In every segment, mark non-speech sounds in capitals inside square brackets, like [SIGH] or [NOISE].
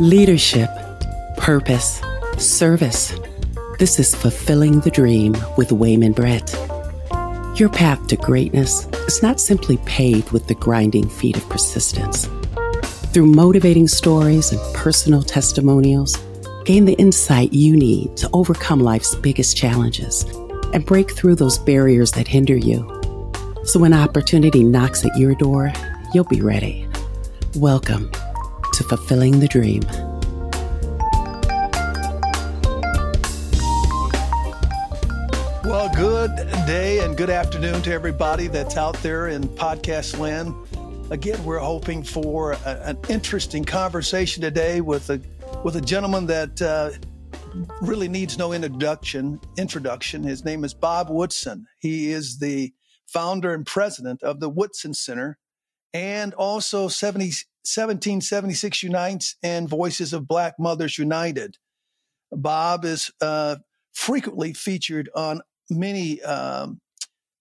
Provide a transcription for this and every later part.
Leadership, purpose, service. This is Fulfilling the Dream with Wayman Brett. Your path to greatness is not simply paved with the grinding feet of persistence. Through motivating stories and personal testimonials, gain the insight you need to overcome life's biggest challenges and break through those barriers that hinder you. So when opportunity knocks at your door, you'll be ready. Welcome to Fulfilling the Dream. Well, good day and good afternoon to everybody that's out there in podcast land. Again, we're hoping for a, an interesting conversation today with a with a gentleman that uh, really needs no introduction. Introduction. His name is Bob Woodson. He is the founder and president of the Woodson Center, and also 70, 1776 Unites and Voices of Black Mothers United. Bob is uh, frequently featured on many um,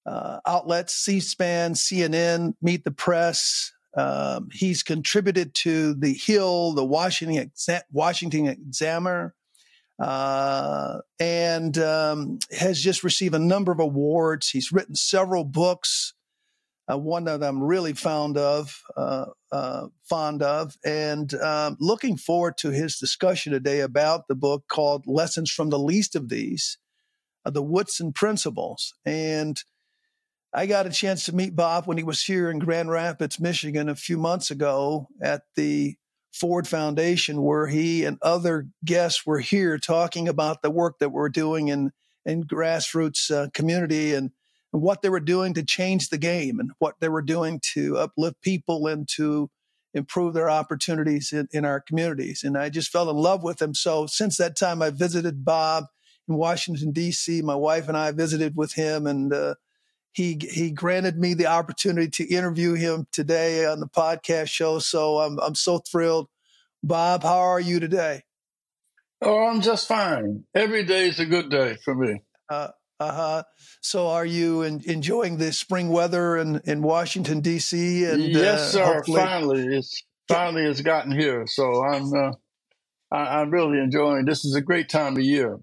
uh, outlets, C-SPAN, CNN, Meet the Press. Um, he's contributed to The Hill, the Washington, Exa- Washington Examiner, uh, and um, has just received a number of awards. He's written several books, uh, one that I'm really fond of, uh, uh fond of, and um, looking forward to his discussion today about the book called "Lessons from the Least of These." Uh, the Woodson Principles. And I got a chance to meet Bob when he was here in Grand Rapids, Michigan, a few months ago at the Ford Foundation, where he and other guests were here talking about the work that we're doing in, in grassroots uh, community and, and what they were doing to change the game and what they were doing to uplift people and to improve their opportunities in, in our communities. And I just fell in love with them. So since that time, I visited Bob in Washington D.C. My wife and I visited with him, and uh, he he granted me the opportunity to interview him today on the podcast show. So I'm I'm so thrilled. Bob, how are you today? Oh, I'm just fine. Every day is a good day for me. Uh huh. So, are you in, enjoying the spring weather in, in Washington D.C.? And yes, uh, sir. Hopefully... Finally, it's finally it's gotten here. So I'm uh, I, am really enjoying. This is a great time of year.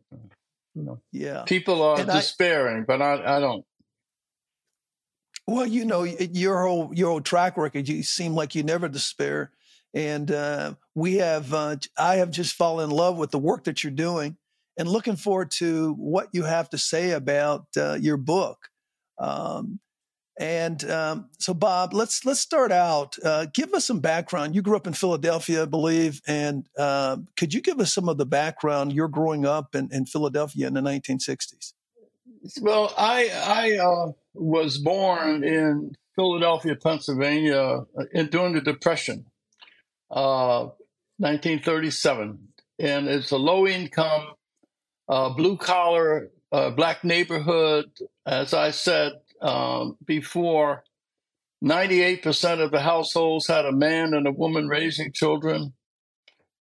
You know, yeah. People are and despairing, I, but I, I don't. Well, you know, your whole your whole track record, you seem like you never despair, and uh, we have. Uh, I have just fallen in love with the work that you're doing, and looking forward to what you have to say about uh, your book. Um, and um, so, Bob, let's let's start out. Uh, give us some background. You grew up in Philadelphia, I believe, and uh, could you give us some of the background you're growing up in, in Philadelphia in the 1960s? Well, I I uh, was born in Philadelphia, Pennsylvania, uh, in, during the Depression, 1937, uh, and it's a low income, uh, blue collar, black neighborhood. As I said um, before 98% of the households had a man and a woman raising children.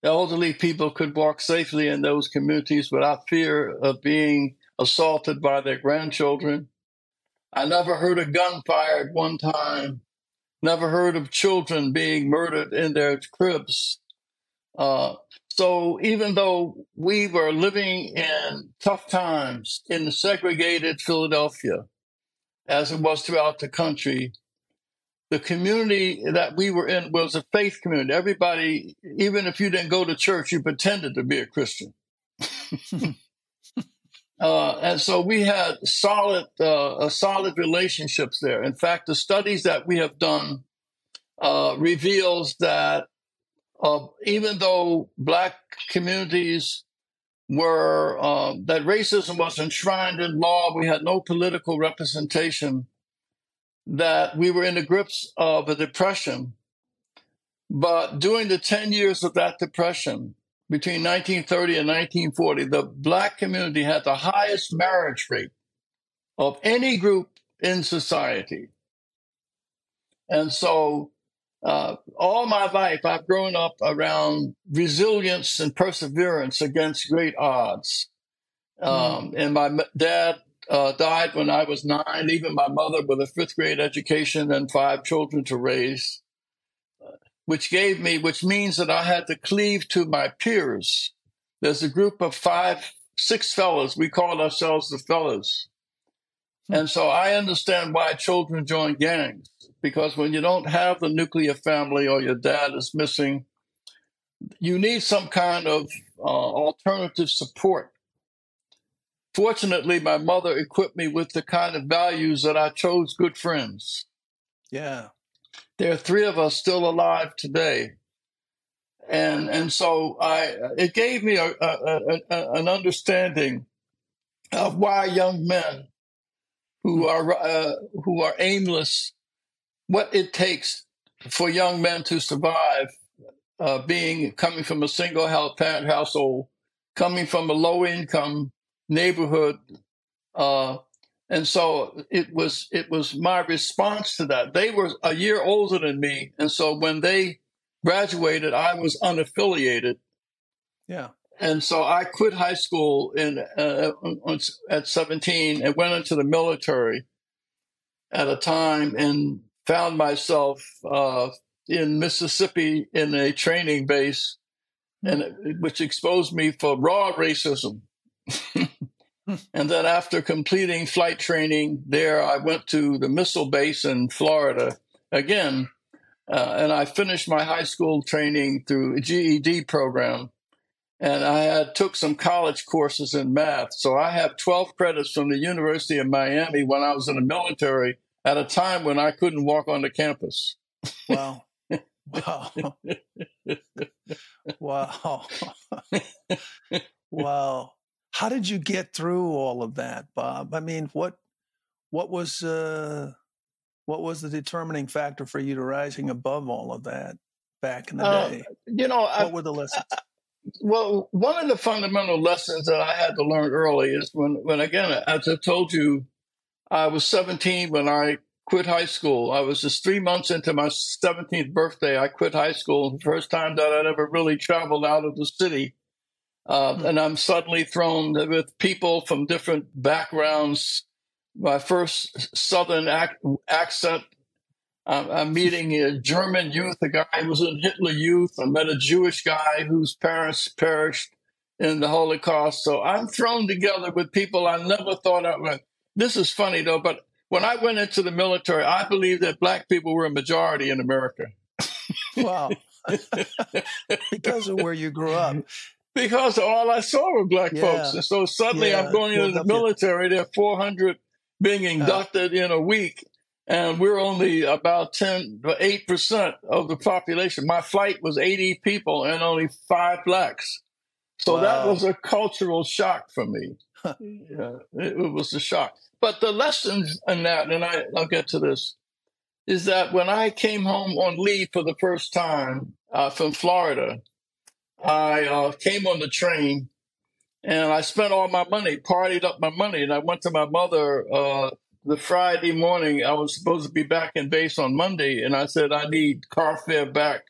Elderly people could walk safely in those communities without fear of being assaulted by their grandchildren. I never heard a gun fired one time, never heard of children being murdered in their cribs. Uh, so even though we were living in tough times in the segregated Philadelphia, as it was throughout the country. The community that we were in was a faith community. Everybody, even if you didn't go to church, you pretended to be a Christian. [LAUGHS] uh, and so we had solid, uh, solid relationships there. In fact, the studies that we have done uh, reveals that uh, even though black communities were uh, that racism was enshrined in law. We had no political representation. That we were in the grips of a depression. But during the 10 years of that depression, between 1930 and 1940, the black community had the highest marriage rate of any group in society. And so uh, all my life, I've grown up around resilience and perseverance against great odds. Mm. Um, and my dad uh, died when I was nine, leaving my mother with a fifth grade education and five children to raise. which gave me, which means that I had to cleave to my peers. There's a group of five, six fellows. We call ourselves the fellows. Hmm. And so I understand why children join gangs because when you don't have the nuclear family or your dad is missing, you need some kind of uh, alternative support. Fortunately, my mother equipped me with the kind of values that I chose good friends. Yeah. There are three of us still alive today. And and so I it gave me a, a, a, an understanding of why young men who hmm. are uh, who are aimless, what it takes for young men to survive, uh, being coming from a single parent household, coming from a low income neighborhood, uh, and so it was it was my response to that. They were a year older than me, and so when they graduated, I was unaffiliated. Yeah. And so I quit high school in uh, at 17 and went into the military at a time and found myself uh, in Mississippi in a training base, hmm. and which exposed me for raw racism. and then after completing flight training there, I went to the missile base in Florida again, uh, and I finished my high school training through a GED program. And I had, took some college courses in math. So I have 12 credits from the University of Miami when I was in the military at a time when I couldn't walk on the campus. Wow. Wow. wow. wow how did you get through all of that, Bob? I mean, what what was uh, what was the determining factor for you to rising above all of that back in the um, day? You know, what I, were the lessons? I, well, one of the fundamental lessons that I had to learn early is when, when again, as I told you, I was 17 when I quit high school. I was just three months into my 17th birthday. I quit high school. The first time that I'd ever really traveled out of the city. Uh, hmm. and I'm suddenly thrown with people from different backgrounds. My first Southern ac- accent. Uh, I'm meeting a German youth, a guy who was in Hitler Youth. I met a Jewish guy whose parents perished in the Holocaust. So I'm thrown together with people I never thought I would. This is funny though, but when I went into the military, I believed that black people were a majority in America. wow. [LAUGHS] because of where you grew up because all I saw were black yeah. folks. And so suddenly yeah. I'm going into the military. There are 400 being inducted in a week, and we're only about 10, 8% of the population. My flight was 80 people and only five blacks. So wow. that was a cultural shock for me. Yeah, it, it, was a shock. But the lessons in that, and I, I'll get to this, is that when I came home on leave for the first time uh, from Florida, I uh, came on the train and I spent all my money, partied up my money, and I went to my mother uh, the Friday morning. I was supposed to be back in base on Monday, and I said I need car fare back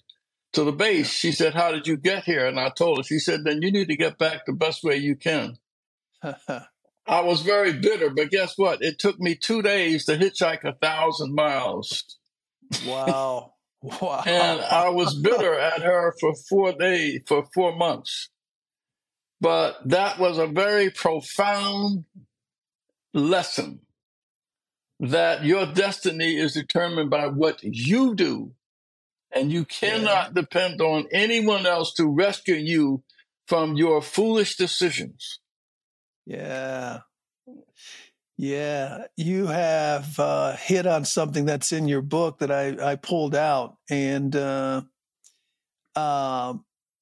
to the base. She said, "How did you get here?" And I told her. She said, "Then you need to get back the best way you can." [LAUGHS] I was very bitter, but guess what? It took me two days to hitchhike a thousand miles. Wow. [LAUGHS] Wow. And I was bitter at her for four days, for four months. But that was a very profound lesson that your destiny is determined by what you do. And you cannot yeah. depend on anyone else to rescue you from your foolish decisions. Yeah. Yeah, you have uh, hit on something that's in your book that I, I pulled out. And uh, uh,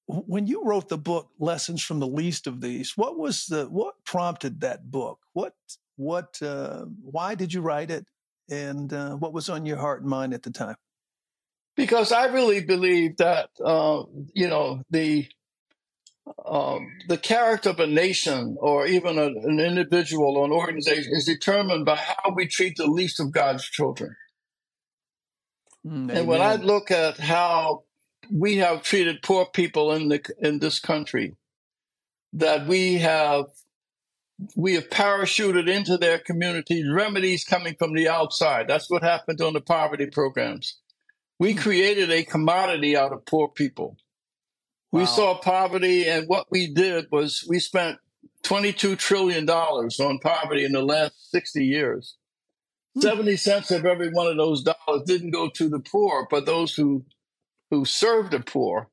when you wrote the book, Lessons from the Least of These, what was the what prompted that book? What what uh, why did you write it? And uh, what was on your heart and mind at the time? Because I really believe that uh, you know the um, the character of a nation or even a, an individual or an organization is determined by how we treat the least of God's children. Mm, and when I look at how we have treated poor people in the in this country, that we have we have parachuted into their communities remedies coming from the outside. That's what happened on the poverty programs. We created a commodity out of poor people. Wow. We saw poverty, and what we did was we spent $22 trillion on poverty in the last 60 years. Hmm. 70 cents of every one of those dollars didn't go to the poor, but those who, who served the poor.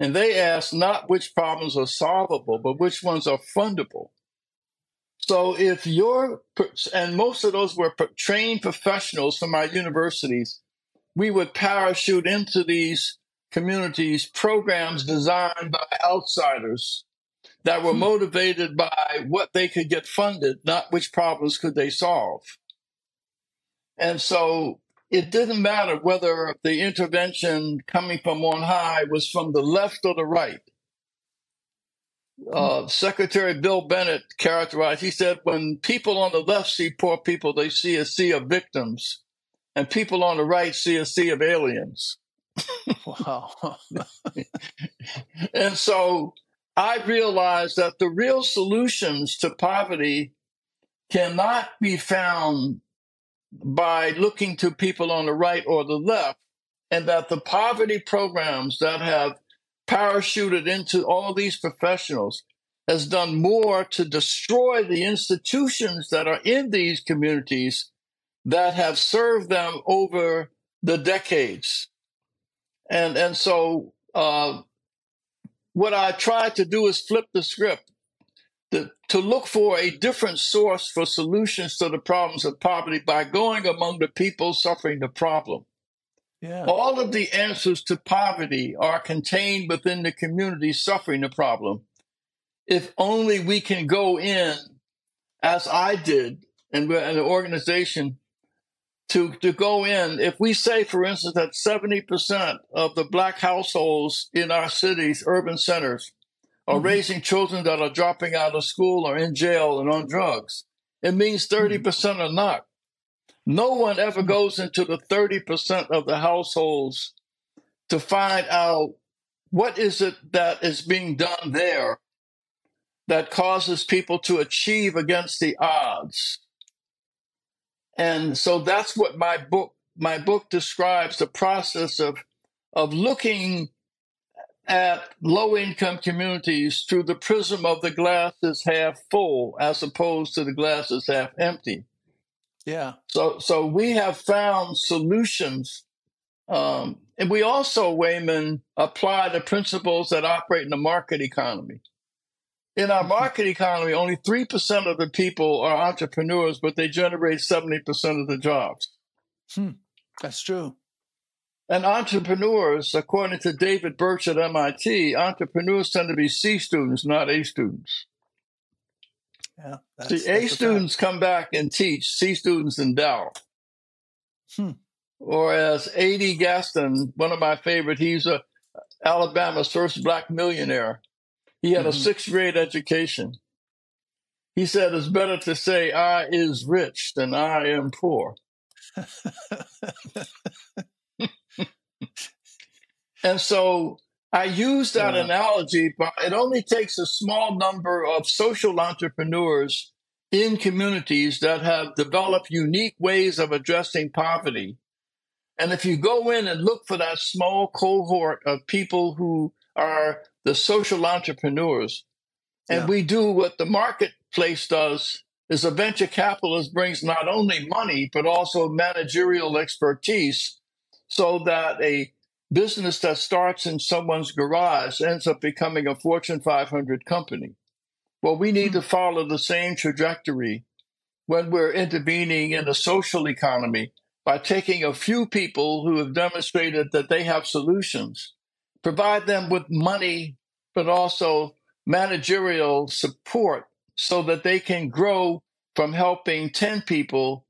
And they asked not which problems are solvable, but which ones are fundable. So if you're, and most of those were trained professionals from our universities, we would parachute into these communities programs designed by outsiders that were hmm. motivated by what they could get funded, not which problems could they solve. And so it didn't matter whether the intervention coming from on high was from the left or the right. Hmm. Uh, Secretary Bill Bennett characterized, he said, when people on the left see poor people, they see a sea of victims and people on the right see a sea of aliens. [LAUGHS] wow. [LAUGHS] and so I realized that the real solutions to poverty cannot be found by looking to people on the right or the left, and that the poverty programs that have parachuted into all these professionals has done more to destroy the institutions that are in these communities that have served them over the decades. And, and so, uh, what I tried to do is flip the script to, to look for a different source for solutions to the problems of poverty by going among the people suffering the problem. Yeah. All of the answers to poverty are contained within the community suffering the problem. If only we can go in, as I did, and we're an organization to, to go in, if we say, for instance, that 70% of the black households in our cities, urban centers, are mm-hmm. raising children that are dropping out of school or in jail and on drugs, it means 30% mm-hmm. are not. No one ever mm-hmm. goes into the 30% of the households to find out what is it that is being done there that causes people to achieve against the odds and so that's what my book my book describes the process of of looking at low income communities through the prism of the glass is half full as opposed to the glass is half empty. Yeah. So so we have found solutions. Um, and we also, Wayman, apply the principles that operate in the market economy. In our market economy, only 3% of the people are entrepreneurs, but they generate 70% of the jobs. Hmm. That's true. And entrepreneurs, according to David Birch at MIT, entrepreneurs tend to be C students, not A students. Yeah, See, A students come back and teach, C students endow. Hmm. Or as A.G. Gaston, one of my favorite, he's a Alabama's first black millionaire. He had mm-hmm. a sixth grade education. He said it's better to say I is rich than I am poor. and so I use that yeah. analogy, but it only takes a small number of social entrepreneurs in communities that have developed unique ways of addressing poverty. And if you go in and look for that small cohort of people who are the social entrepreneurs. And yeah. we do what the marketplace does is a venture capitalist brings not only money, but also managerial expertise so that a business that starts in someone's garage ends up becoming a Fortune 500 company. Well, we need to hmm. follow the same trajectory when we're intervening in the social economy by taking a few people who have demonstrated that they have solutions provide them with money, but also managerial support so that they can grow from helping 10 people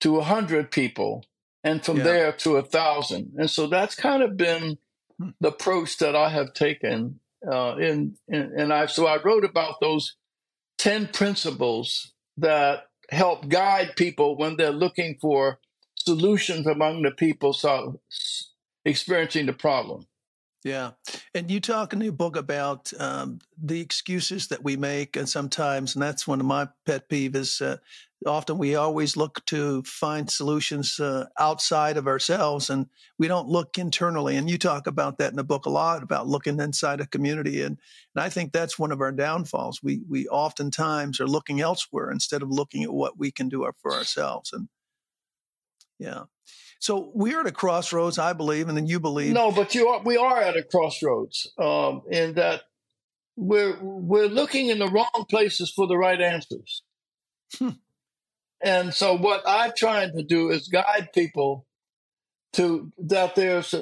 to 100 people and from yeah. there to a thousand. And so that's kind of been hmm. the approach that I have taken. Uh, in, in, and I so I wrote about those 10 principles that help guide people when they're looking for solutions among the people so experiencing the problem. Yeah. And you talk in your book about um, the excuses that we make, and sometimes, and that's one of my pet peeves, uh, often we always look to find solutions uh, outside of ourselves and we don't look internally. And you talk about that in the book a lot about looking inside a community. And, and I think that's one of our downfalls. We, we oftentimes are looking elsewhere instead of looking at what we can do for ourselves. And yeah. So we're at a crossroads, I believe, and then you believe. No, but you are, we are at a crossroads um, in that we're we're looking in the wrong places for the right answers. Hmm. And so, what I'm trying to do is guide people to that. There's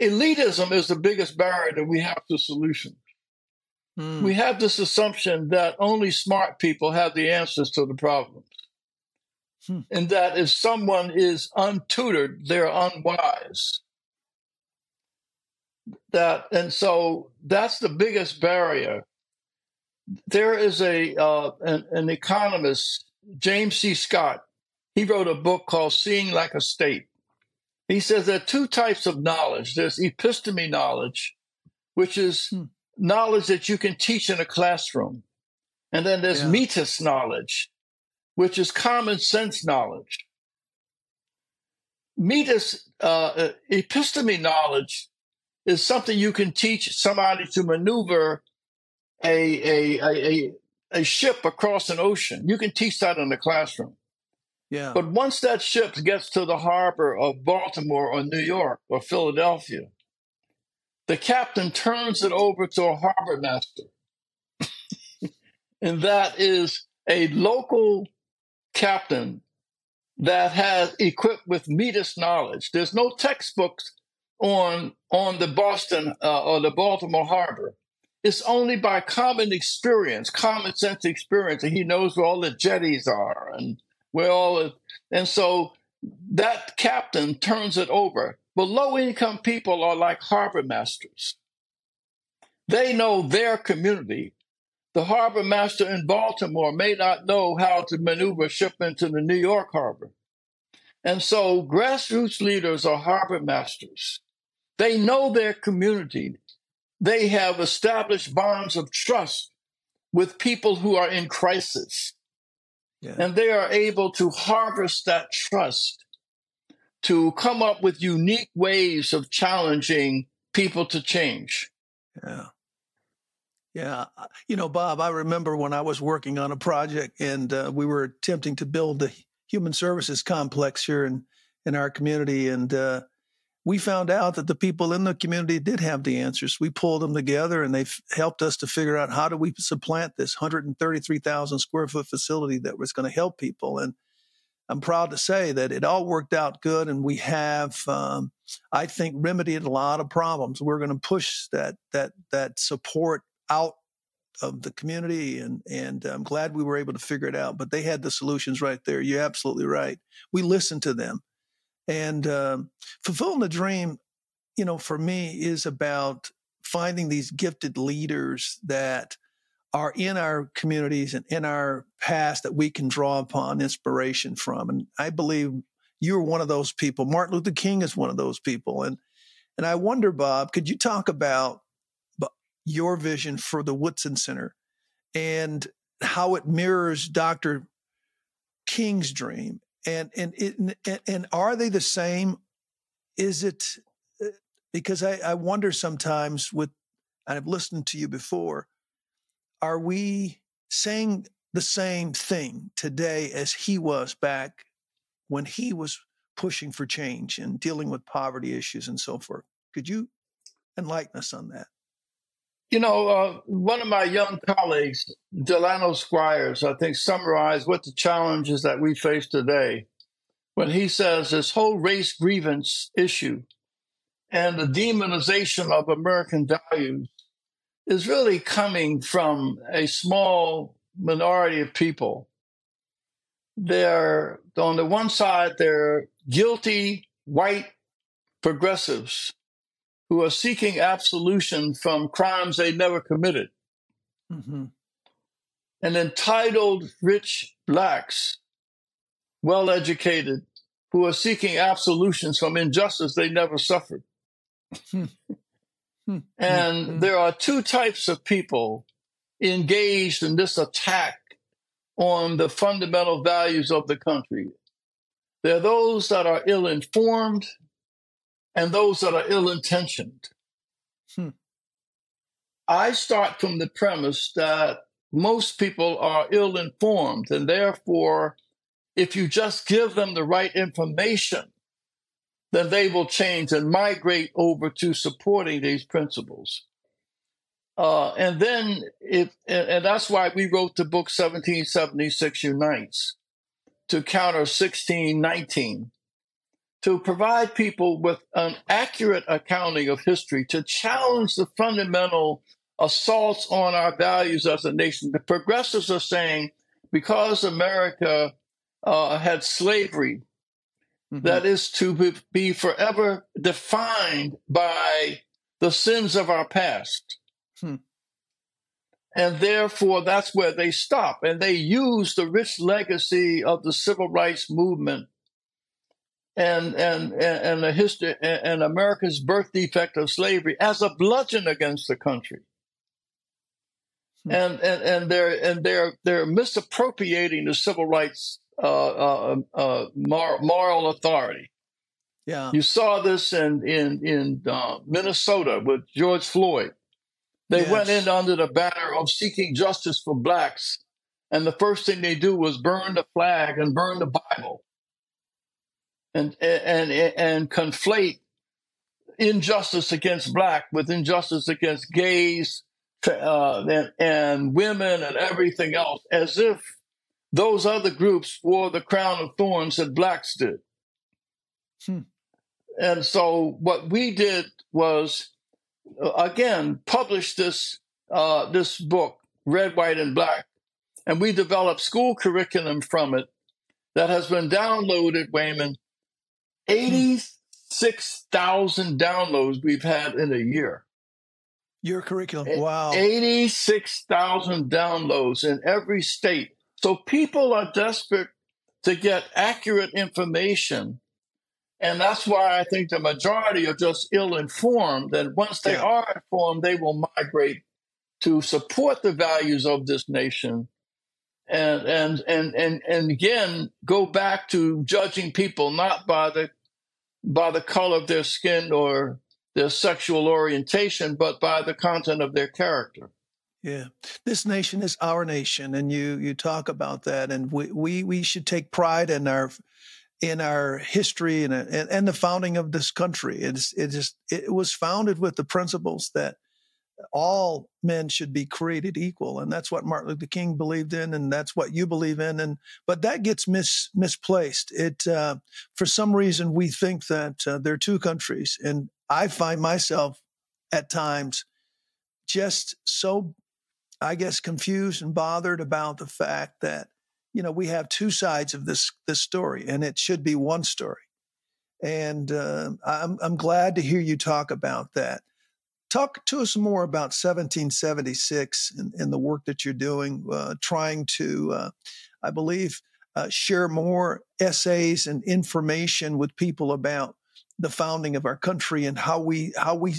elitism is the biggest barrier that we have to solutions. Hmm. We have this assumption that only smart people have the answers to the problems. Hmm. And that if someone is untutored, they're unwise. That and so that's the biggest barrier. There is a uh, an, an economist, James C. Scott. He wrote a book called "Seeing Like a State." He says there are two types of knowledge. There's episteme knowledge, which is hmm. knowledge that you can teach in a classroom, and then there's yeah. metis knowledge, which is common sense knowledge. Metis, uh, uh, episteme knowledge is something you can teach somebody to maneuver a, a, a, a, ship across an ocean. You can teach that in the classroom. Yeah. But once that ship gets to the harbor of Baltimore or New York or Philadelphia, the captain turns it over to a harbor master. [LAUGHS] and that is a local captain that has equipped with Metis knowledge. There's no textbooks on on the Boston uh, or the Baltimore Harbor. It's only by common experience, common sense experience, and he knows where all the jetties are and where all the, and so that captain turns it over. But low income people are like harbor masters. They know their community the harbor master in Baltimore may not know how to maneuver shipment to the New York harbor. And so grassroots leaders are harbor masters. They know their community. They have established bonds of trust with people who are in crisis. Yeah. And they are able to harvest that trust to come up with unique ways of challenging people to change. Yeah. Yeah. You know, Bob, I remember when I was working on a project and uh, we were attempting to build the human services complex here in, in our community. And uh, we found out that the people in the community did have the answers. We pulled them together and they helped us to figure out how do we supplant this 133,000 square foot facility that was going to help people. And I'm proud to say that it all worked out good, and we have, um, I think, remedied a lot of problems. We're going to push that that that support out of the community and and I'm glad we were able to figure it out. But they had the solutions right there. You're absolutely right. We listened to them, and um, fulfilling the dream, you know, for me is about finding these gifted leaders that are in our communities and in our past that we can draw upon inspiration from. And I believe you're one of those people. Martin Luther King is one of those people. And and I wonder, Bob, could you talk about your vision for the Woodson Center and how it mirrors Dr. King's dream. And and it, and are they the same? Is it uh, because I, I wonder sometimes with and I've listened to you before, are we saying the same thing today as he was back when he was pushing for change and dealing with poverty issues and so forth? Could you enlighten us on that? You know, uh, one of my young colleagues, Delano Squires, I think summarized what the challenges that we face today when he says this whole race grievance issue and the demonization of American values is really coming from a small minority of people. They're on the one side, they're guilty white progressives who are seeking absolution from crimes they never committed. Mm-hmm. And entitled rich blacks, well educated, who are seeking absolutions from injustice they never suffered. Hmm. And hmm. there are two types of people engaged in this attack on the fundamental values of the country. There are those that are ill informed and those that are ill intentioned. Hmm. I start from the premise that most people are ill informed, and therefore, if you just give them the right information, then they will change and migrate over to supporting these principles. Uh, and then, if and, and that's why we wrote the book 1776 Unites to counter 1619 to provide people with an accurate accounting of history, to challenge the fundamental assaults on our values as a nation. The progressives are saying because America uh, had slavery, mm-hmm. that is to be, forever defined by the sins of our past. Hmm. And therefore, that's where they stop. And they use the rich legacy of the civil rights movement and and and the history and America's birth defect of slavery as a bludgeon against the country. Hmm. And, and and they're and they're they're misappropriating the civil rights uh, uh, uh, moral authority. Yeah, you saw this in in in uh, Minnesota with George Floyd. They yes. went in under the banner of seeking justice for blacks, and the first thing they do was burn the flag and burn the Bible and and and conflate injustice against black with injustice against gays uh, and, and women and everything else, as if those other groups wore the crown of thorns that blacks did. Hmm. And so what we did was, uh, again, publish this uh, this book, Red, White, and Black, and we developed school curriculum from it that has been downloaded, Wayman, 86,000 downloads we've had in a year. Your curriculum. Eh, wow. 86,000 downloads in every state. So people are desperate to get accurate information. And that's why I think the majority are just ill informed. And once they yeah. are informed, they will migrate to support the values of this nation and and and and and again go back to judging people not by the by the color of their skin or their sexual orientation, but by the content of their character. Yeah, this nation is our nation, and you you talk about that, and we we, we should take pride in our in our history and, and, and the founding of this country. It's it just it was founded with the principles that all men should be created equal and that's what martin luther king believed in and that's what you believe in and but that gets mis, misplaced. It uh, for some reason we think that uh, there are two countries and i find myself at times just so i guess confused and bothered about the fact that you know we have two sides of this this story and it should be one story. And uh, I'm, I'm glad to hear you talk about that Talk to us more about 1776 and, and the work that you're doing, uh, trying to, uh, I believe, uh, share more essays and information with people about the founding of our country and how we how we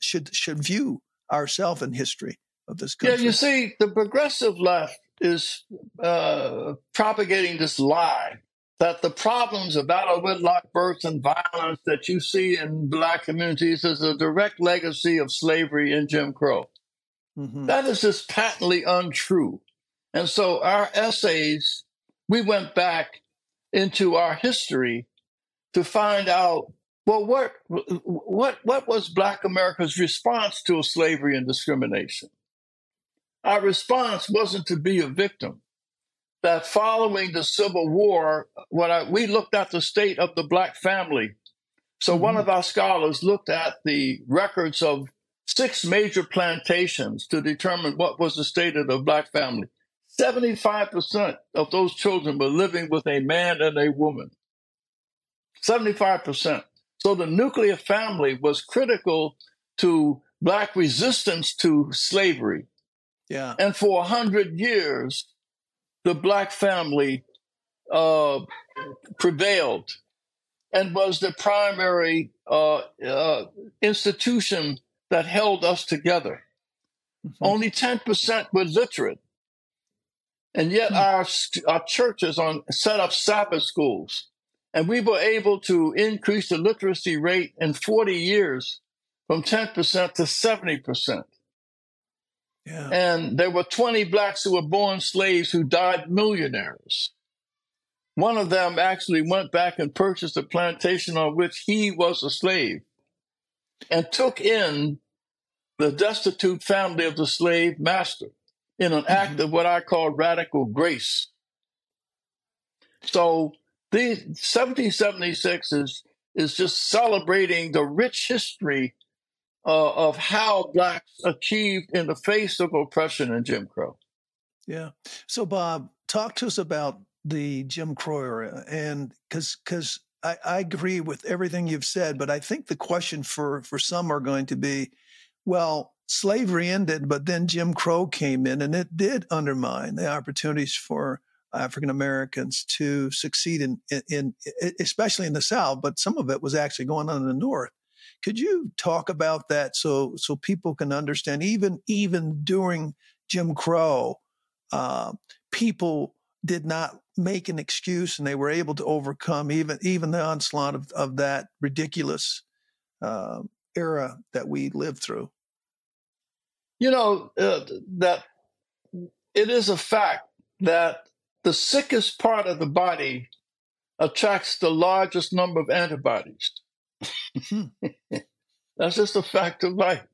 should should view ourselves in history of this country. Yeah, you see, the progressive left is uh, propagating this lie that the problems of out of wedlock births and violence that you see in black communities is a direct legacy of slavery and Jim Crow. Mm-hmm. That is just patently untrue. And so our essays, we went back into our history to find out well what what what was black america's response to slavery and discrimination our response wasn't to be a victim that following the Civil War, when I, we looked at the state of the black family, so mm-hmm. one of our scholars looked at the records of six major plantations to determine what was the state of the black family. 75% of those children were living with a man and a woman. 75%. So the nuclear family was critical to black resistance to slavery. Yeah. And for a hundred years, the black family uh, prevailed and was the primary uh, uh, institution that held us together. Mm-hmm. Only 10% were literate. And yet mm-hmm. our, our churches on set up Sabbath schools. And we were able to increase the literacy rate in 40 years from 10% to 70%. Yeah. And there were 20 blacks who were born slaves who died millionaires. One of them actually went back and purchased a plantation on which he was a slave and took in the destitute family of the slave master in an act mm-hmm. of what I call radical grace. So the 1776 is, is just celebrating the rich history uh, of how blacks achieved in the face of oppression and Jim Crow. Yeah. So, Bob, talk to us about the Jim Crow era, and because because I, I agree with everything you've said, but I think the question for for some are going to be, well, slavery ended, but then Jim Crow came in, and it did undermine the opportunities for African Americans to succeed in, in, in, especially in the South, but some of it was actually going on in the North. Could you talk about that so so people can understand? Even even during Jim Crow, uh, people did not make an excuse, and they were able to overcome even even the onslaught of, of that ridiculous uh, era that we lived through. You know uh, that it is a fact that the sickest part of the body attracts the largest number of antibodies. Hmm. [LAUGHS] That's just a fact of life.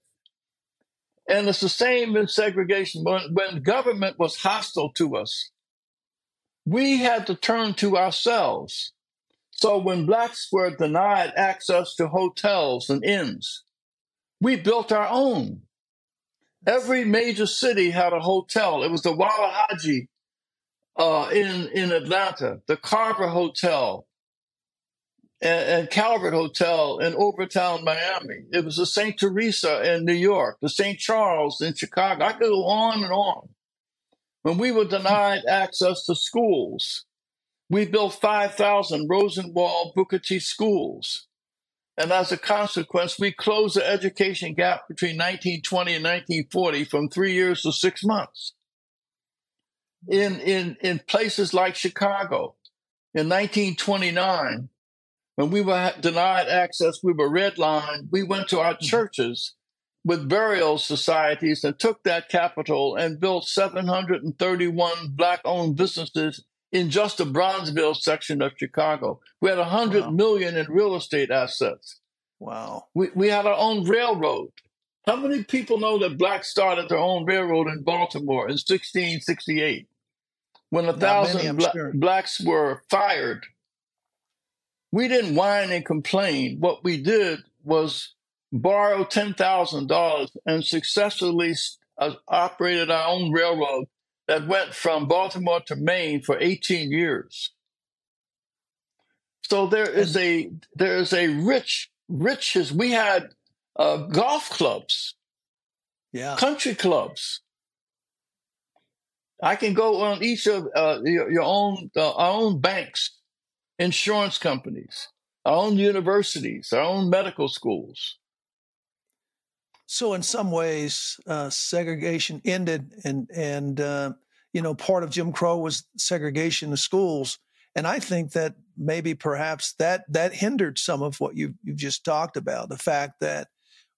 And it's the same in segregation. When, when government was hostile to us, we had to turn to ourselves. So when blacks were denied access to hotels and inns, we built our own. Every major city had a hotel. It was the Waluhaje uh, in in Atlanta, the Carver Hotel, and, and Calvert Hotel in Overtown, Miami. It was the St. Theresa in New York, the St. Charles in Chicago. I could go on and on. When we were denied access to schools, we built 5,000 Rosenwald Booker T schools. And as a consequence, we closed the education gap between 1920 and 1940 from three years to six months. In, in, in places like Chicago, in 1929, when we were denied access, we were redlined. We went to our mm-hmm. churches with burial societies and took that capital and built 731 black owned businesses in just the Bronzeville section of Chicago. We had 100 wow. million in real estate assets. Wow. We, we had our own railroad. How many people know that blacks started their own railroad in Baltimore in 1668 when a Not thousand many, bla- sure. blacks were fired we didn't whine and complain. What we did was borrow $10,000 and successfully uh, operated our own railroad that went from Baltimore to Maine for 18 years. So there is a there is a rich riches. We had uh, golf clubs, yeah, country clubs. I can go on each of uh, your, your, own uh, our own banks insurance companies, our own universities, our own medical schools. So, in some ways, uh, segregation ended, and and uh, you know, part of Jim Crow was segregation of schools, and I think that maybe perhaps that that hindered some of what you you've just talked about. The fact that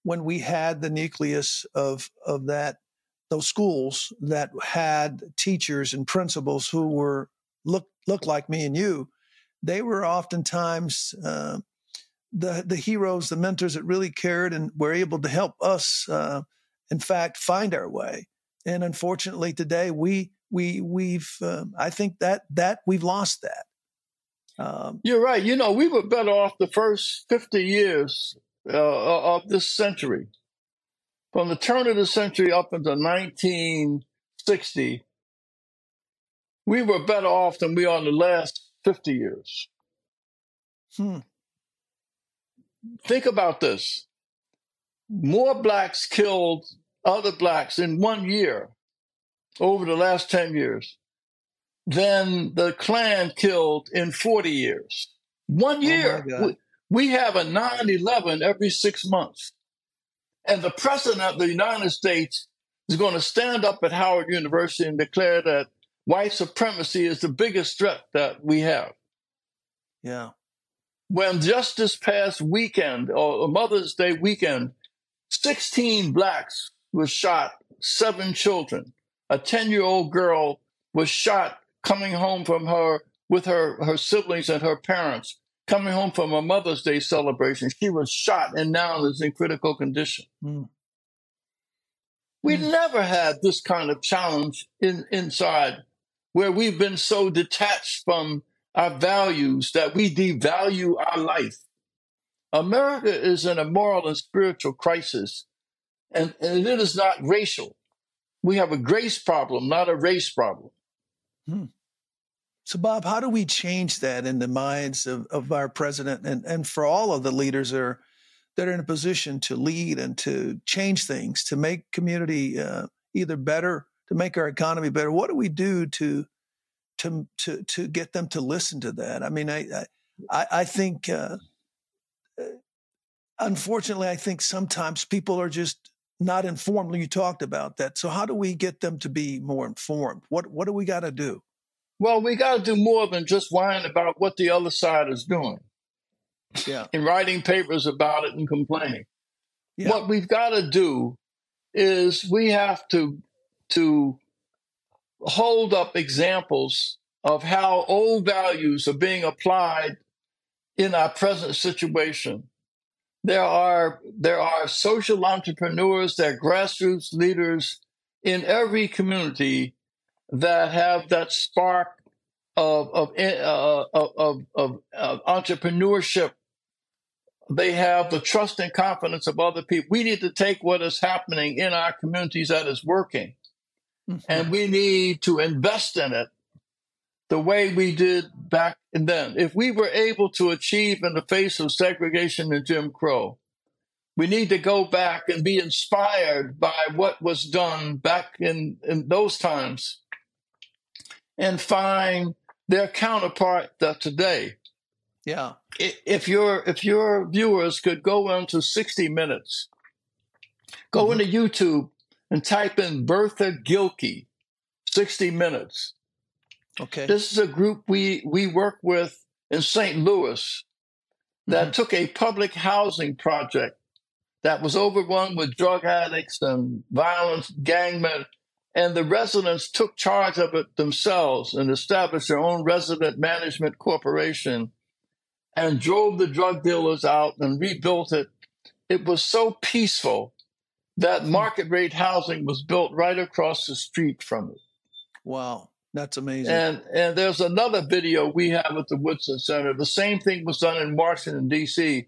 when we had the nucleus of of that those schools that had teachers and principals who were look look like me and you, they were oftentimes uh, the the heroes, the mentors that really cared and were able to help us, uh, in fact, find our way. And unfortunately, today we we we've uh, I think that that we've lost that. Um, You're right. You know, we were better off the first fifty years uh, of this century, from the turn of the century up until 1960. We were better off than we are in the last 50 years. Hmm. Think about this more blacks killed other blacks in one year over the last 10 years than the Klan killed in 40 years. One year. Oh we, we have a 9 11 every six months. And the president of the United States is going to stand up at Howard University and declare that white supremacy is the biggest threat that we have. Yeah. When just this past weekend, or Mother's Day weekend, 16 blacks were shot, seven children. A 10 year old girl was shot coming home from her with her, her siblings and her parents, coming home from a Mother's Day celebration. She was shot and now is in critical condition. Mm. We mm. never had this kind of challenge in, inside where we've been so detached from our values that we devalue our life. America is in a moral and spiritual crisis, and, and it is not racial. We have a grace problem, not a race problem. Hmm. So, Bob, how do we change that in the minds of, of our president and, and for all of the leaders that are, that are in a position to lead and to change things, to make community uh, either better, to make our economy better? What do we do to to to to get them to listen to that? I mean, I I, I think uh, uh unfortunately, I think sometimes people are just not informed. You talked about that. So how do we get them to be more informed? What what do we got to do? Well, we got to do more than just whine about what the other side is doing. Yeah. And writing papers about it and complaining. Yeah. What we've got to do is we have to to hold up examples of how old values are being applied in our present situation. There are there are social entrepreneurs, there are grassroots leaders in every community that have that spark of of uh, of, of, of entrepreneurship. They have the trust and confidence of other people. We need to take what is happening in our communities that is working. And we need to invest in it the way we did back then. If we were able to achieve in the face of segregation and Jim Crow, we need to go back and be inspired by what was done back in, in those times and find their counterpart today. Yeah. If your if your viewers could go into 60 minutes, go mm-hmm. into YouTube and type in Bertha Gilkey, 60 minutes. Okay. This is a group we we work with in St. Louis that mm-hmm. took a public housing project that was overrun with drug addicts and violence, gangmen, and the residents took charge of it themselves and established their own resident management corporation and drove the drug dealers out and rebuilt it. It was so peaceful that hmm. market rate housing was built right across the street from it. Wow, that's amazing. And and there's another video we have at the Woodson Center. The same thing was done in Washington D.C.,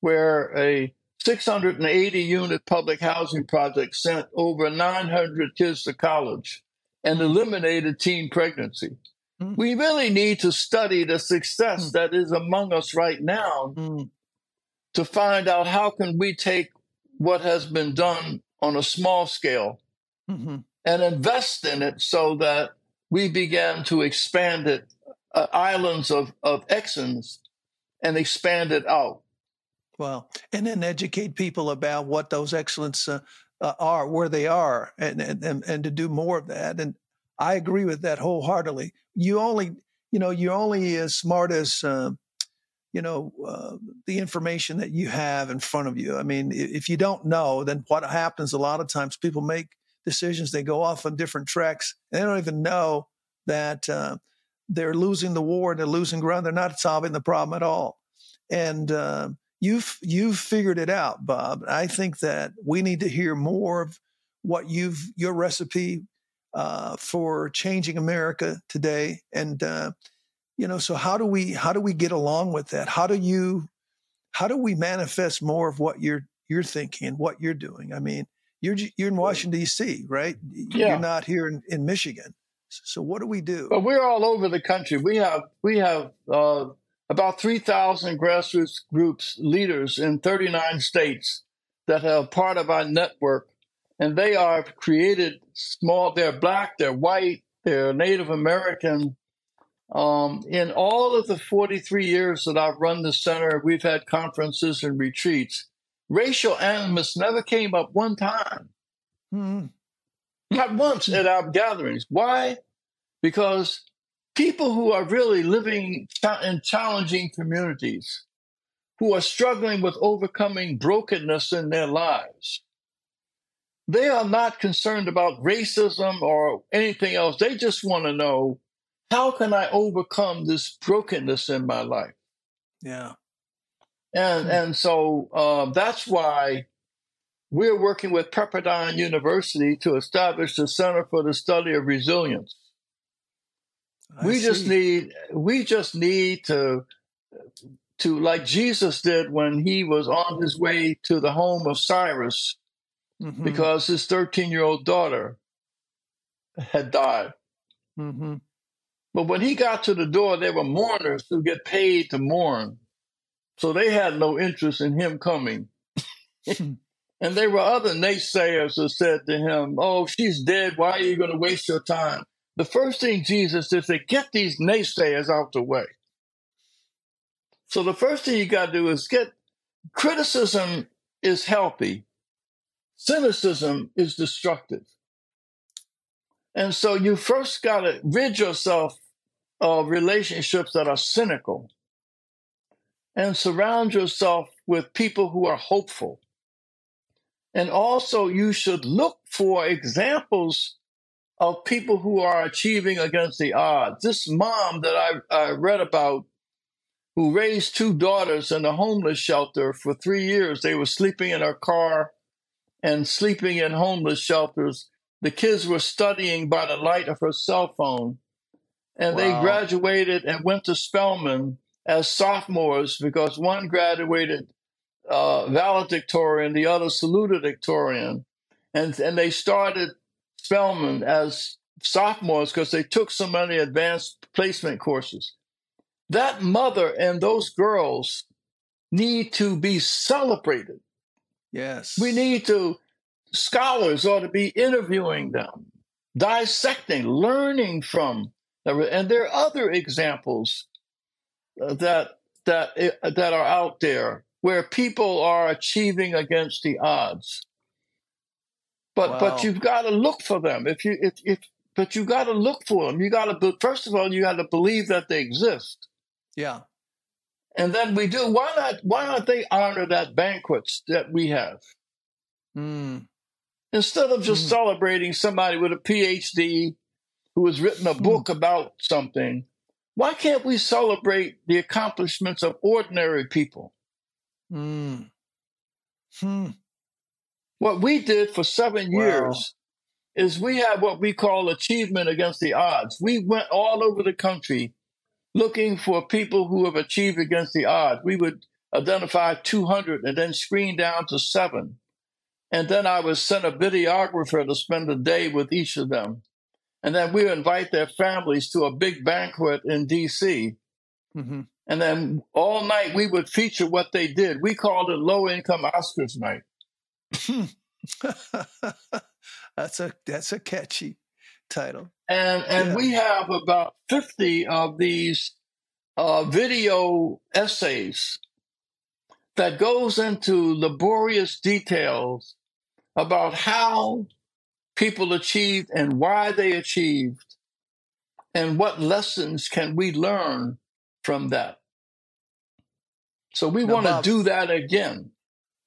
where a 680 unit public housing project sent over 900 kids to college and eliminated teen pregnancy. Mm. We really need to study the success mm. that is among us right now mm. to find out how can we take what has been done on a small scale mm-hmm. and invest in it so that we began to expand it, uh, islands of, of excellence, and expand it out. Well, and then educate people about what those excellence uh, uh, are, where they are, and, and and to do more of that. And I agree with that wholeheartedly. You only, you know, you're only as smart as, uh, you know, uh, the information that you have in front of you. I mean, if you don't know, then what happens a lot of times, people make decisions. They go off on different tracks, and they don't even know that uh, they're losing the war. They're losing ground. They're not solving the problem at all. And uh, you've you've figured it out, Bob. I think that we need to hear more of what you've your recipe uh, for changing America today. And uh, you know, so how do we how do we get along with that? How do you how do we manifest more of what you're you're thinking and what you're doing? I mean, you're you're in Washington D.C., right? Yeah. You're not here in, in Michigan. So what do we do? Well, we're all over the country. We have we have uh, about 3,000 grassroots groups, leaders in 39 states that are part of our network. And they are created small, they're black, they're white, they're Native American. Um, in all of the 43 years that I've run the center, we've had conferences and retreats. racial animus never came up one time. Mm-hmm. Not once at our gatherings. Why? Because people who are really living in challenging communities, who are struggling with overcoming brokenness in their lives, they are not concerned about racism or anything else. They just want to know how can I overcome this brokenness in my life? Yeah. And, hmm. and so uh, that's why we're working with Pepperdine University to establish the Center for the Study of Resilience. I we see. just need we just need to to like Jesus did when he was on his way to the home of Jairus mm-hmm. because his 13 year old daughter had died. Mm-hmm. But when he got to the door, there were mourners who get paid to mourn. So they had no interest in him coming. and there were other naysayers who said to him, Oh, she's dead. Why are you going to waste your time? The first thing Jesus did say, get these naysayers out the way. So the first thing you got to do is get criticism is healthy, cynicism is destructive. And so you first got to rid yourself of relationships that are cynical and surround yourself with people who are hopeful. And also, you should look for examples of people who are achieving against the odds. This mom that I, I read about, who raised two daughters in a homeless shelter for three years, they were sleeping in her car and sleeping in homeless shelters. The kids were studying by the light of her cell phone. And wow. they graduated and went to Spelman as sophomores because one graduated uh, valedictorian, the other salutatorian. And, and they started Spelman as sophomores because they took so many advanced placement courses. That mother and those girls need to be celebrated. Yes. We need to, scholars ought to be interviewing them, dissecting, learning from and there are other examples uh, that that eh, that are out there where people are achieving against the odds. But wow. but you've got to look for them. If you if if but you got to look for them. You got to first of all you got to believe that they exist. Yeah. And then we do. Why not? Why not they honor that banquets that we have? Mm. Instead of just mm. celebrating somebody with a PhD who has written a hmm. book about something, why can't we celebrate the accomplishments of ordinary people? Mm. Hmm. What we did for seven wow. years is we had what we call achievement against the odds. We went all over the country looking for people who have achieved against the odds. We would identify 200 and then screen down to seven. And then I was sent a videographer to spend a day with each of them and then we invite their families to a big banquet in D.C. Mm-hmm. And then all night we would feature what they did. We called it Low Income Oscars Night. [LAUGHS] that's a that's a catchy title. And and yeah. we have about fifty of these uh, video essays that goes into laborious details about how people achieved and why they achieved, and what lessons can we learn from that. So we want to do that again.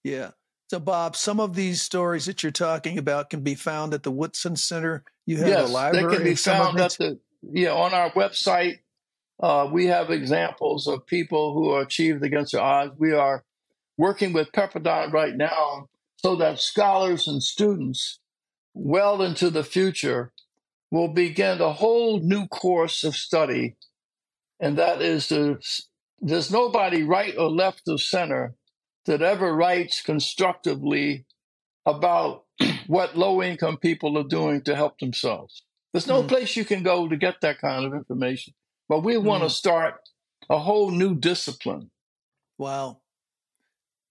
Yeah. So, Bob, some of these stories that you're talking about can be found at the Woodson Center. You have yes, a library. They can be found at the yeah on our website. Uh, we have examples of people who achieved against the odds. We are working with Pepperdine right now so that scholars and students well into the future, will begin a whole new course of study. And that is there's nobody right or left of center that ever writes constructively about [CLEARS THROAT] what low income people are doing to help themselves. There's no mm. place you can go to get that kind of information. But we want to mm. start a whole new discipline. Wow.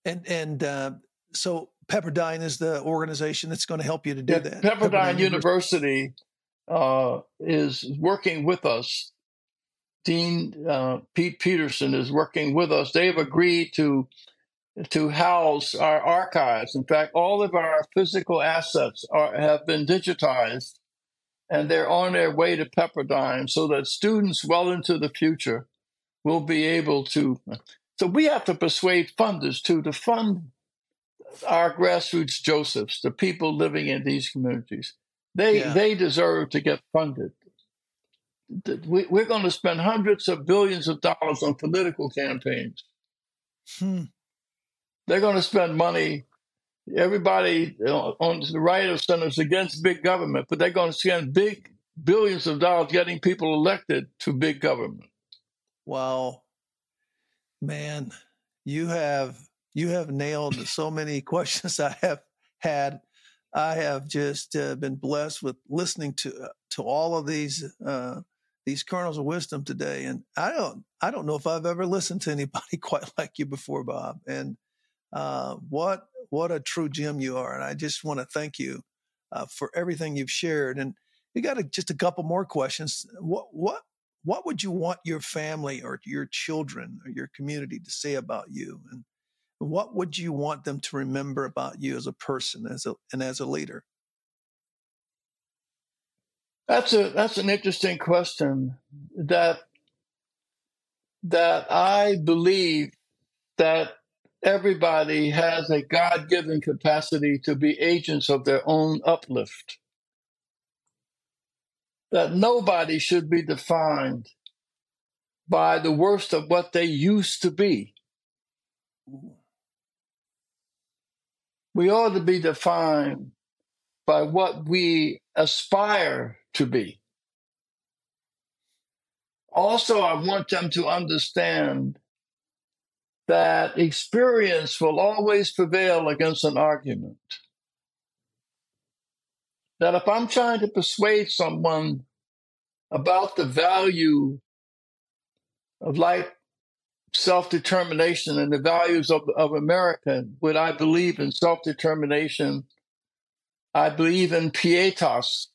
And and uh, so Pepperdine is the organization that's going to help you to do yeah, that. Pepperdine, Pepperdine University uh, is working with us. Dean uh, Pete Peterson is working with us. They have agreed to to house our archives. In fact, all of our physical assets are, have been digitized and they're on their way to Pepperdine so that students well into the future will be able to. So we have to persuade funders too to fund our grassroots Josephs, the people living in these communities. They yeah. they deserve to get funded. We, we're going to spend hundreds of billions of dollars on political campaigns. Hmm. They're going to spend money. Everybody on the right of center is against big government, but they're going to spend big billions of dollars getting people elected to big government. Wow, man, you have you have nailed so many [LAUGHS] questions I have had. I have just uh, been blessed with listening to uh, to all of these uh, these kernels of wisdom today, and I don't I don't know if I've ever listened to anybody [LAUGHS] quite like you before, Bob. And uh, what what a true gem you are, and I just want to thank you uh, for everything you've shared. And you got a, just a couple more questions. What what what would you want your family or your children or your community to say about you, and what would you want them to remember about you as a person, as a and as a leader? That's a that's an interesting question. That that I believe that everybody has a God given capacity to be agents of their own uplift. That nobody should be defined by the worst of what they used to be. We ought to be defined by what we aspire to be. Also, I want them to understand that experience will always prevail against an argument. That if I'm trying to persuade someone about the value of life, self determination, and the values of, of America, would I believe in self determination? I believe in pietas,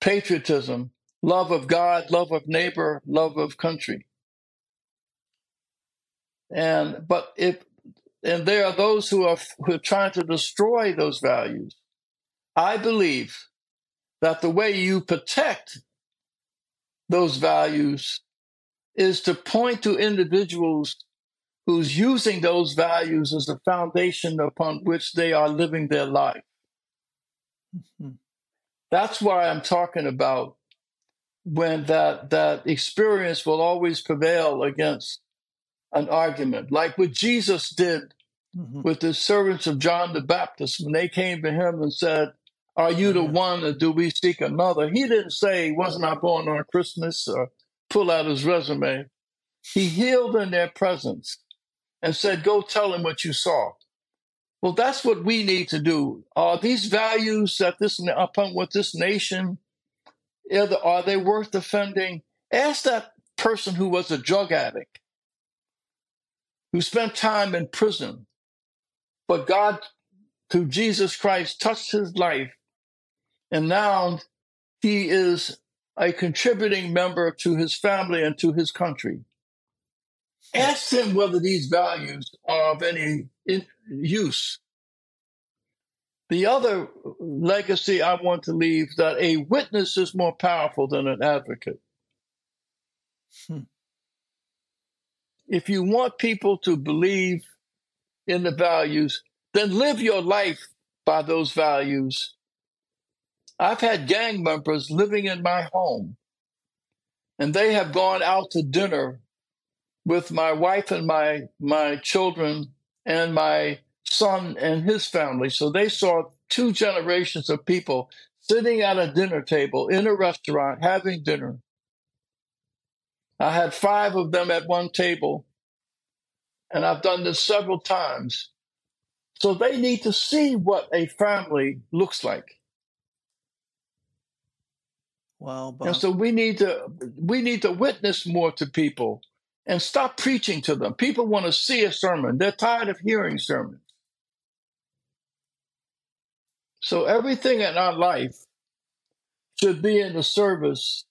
patriotism, love of God, love of neighbor, love of country. And but if and there are those who are who are trying to destroy those values. I believe that the way you protect those values is to point to individuals who's using those values as the foundation upon which they are living their life. Mm-hmm. That's why I'm talking about when that that experience will always prevail against an argument, like what Jesus did mm-hmm. with the servants of John the Baptist when they came to him and said, Are you the one or do we seek another? He didn't say, Wasn't I born on Christmas or pull out his resume. He healed in their presence and said, Go tell him what you saw. Well, that's what we need to do. Are these values that this upon what this nation are they worth defending? Ask that person who was a drug addict who spent time in prison, but God, through Jesus Christ, touched his life, and now he is a contributing member to his family and to his country. Ask him whether these values are of any use. The other legacy I want to leave that a witness is more powerful than an advocate. Hmm if you want people to believe in the values, then live your life by those values. I've had gang members living in my home, and they have gone out to dinner with my wife and my my children and my son and his family. So they saw two generations of people sitting at a dinner table in a restaurant having dinner. I had five of them at one table, and I've done this several times. So they need to see what a family looks like. Wow, Bob. and so we need to we need to witness more to people and stop preaching to them. People want to see a sermon; they're tired of hearing sermons. So everything in our life should be in the service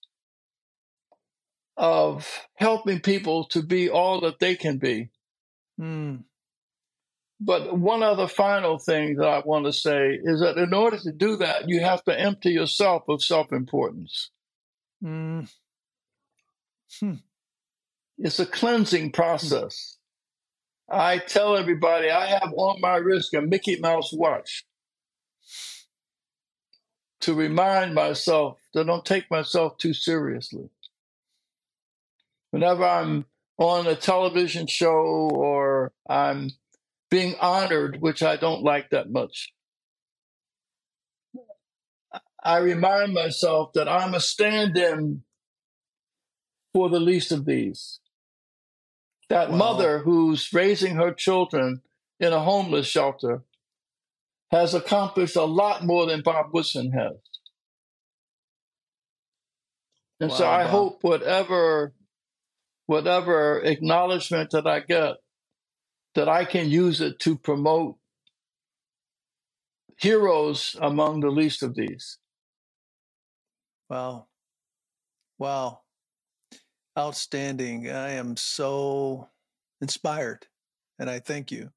of helping people to be all that they can be. Mm. But one other final thing that I want to say is that in order to do that, you have to empty yourself of self importance. Mm. Hmm. It's a cleansing process. I tell everybody I have on my wrist a Mickey Mouse watch to remind myself that I don't take myself too seriously. Whenever I'm on a television show or I'm being honored, which I don't like that much, I remind myself that I'm a stand in for the least of these. That wow. mother who's raising her children in a homeless shelter has accomplished a lot more than Bob Woodson has. And wow, so I Bob. hope whatever whatever acknowledgement that I get, that I can use it to promote heroes among the least of these. Wow. Wow. Outstanding. I am so inspired and I thank you.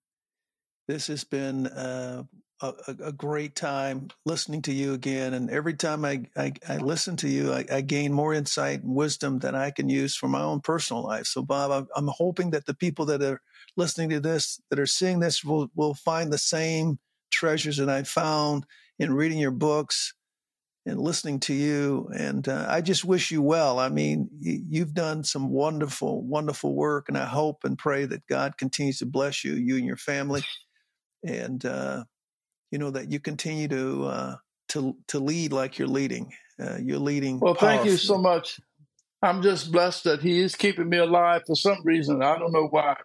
This has been uh, a, a, great time listening to you again. And every time I, I, I listen to you, I, I, gain more insight and wisdom that I can use for my own personal life. So, Bob, I'm, I'm hoping that the people that are listening to this, that are seeing this, will, will find the same treasures that I found in reading your books and listening to you. And uh, I just wish you well. I mean, you've done some wonderful, wonderful work. And I hope and pray that God continues to bless you, you and your family. And, uh, you know that you continue to uh, to to lead like you're leading. Uh, you're leading. Well, thank you so much. I'm just blessed that He is keeping me alive for some reason. I don't know why.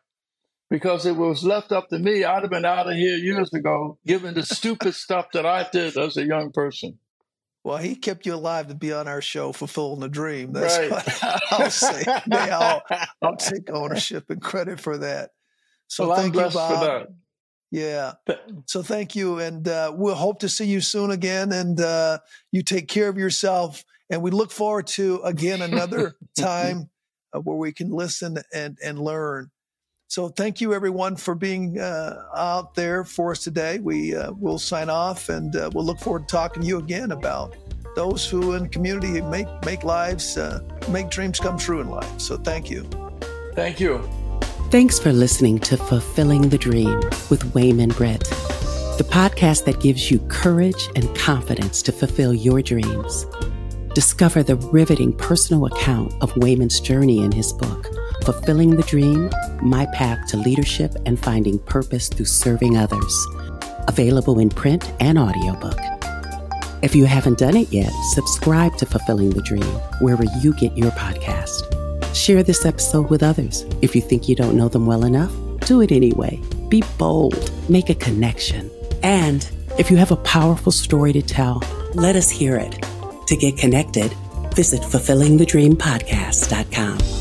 Because it was left up to me, I'd have been out of here years ago, given the stupid stuff that I did as a young person. Well, he kept you alive to be on our show, fulfilling the dream. That's right. what [LAUGHS] I'll say. I'll, I'll take [LAUGHS] ownership and credit for that. So well, thank you, Bob. Yeah. So thank you. And uh, we'll hope to see you soon again. And uh, you take care of yourself. And we look forward to, again, another [LAUGHS] time uh, where we can listen and, and learn. So thank you, everyone, for being uh, out there for us today. We uh, will sign off and uh, we'll look forward to talking to you again about those who in community make, make lives, make dreams come true in life. So thank you. Thank you. Thanks for listening to Fulfilling the Dream with Wayman Britt, the podcast that gives you courage and confidence to fulfill your dreams. Discover the riveting personal account of Wayman's journey in his book, Fulfilling the Dream My Path to Leadership and Finding Purpose Through Serving Others. Available in print and audiobook. If you haven't done it yet, subscribe to Fulfilling the Dream wherever you get your podcast. Share this episode with others. If you think you don't know them well enough, do it anyway. Be bold, make a connection. And if you have a powerful story to tell, let us hear it. To get connected, visit fulfillingthedreampodcast.com.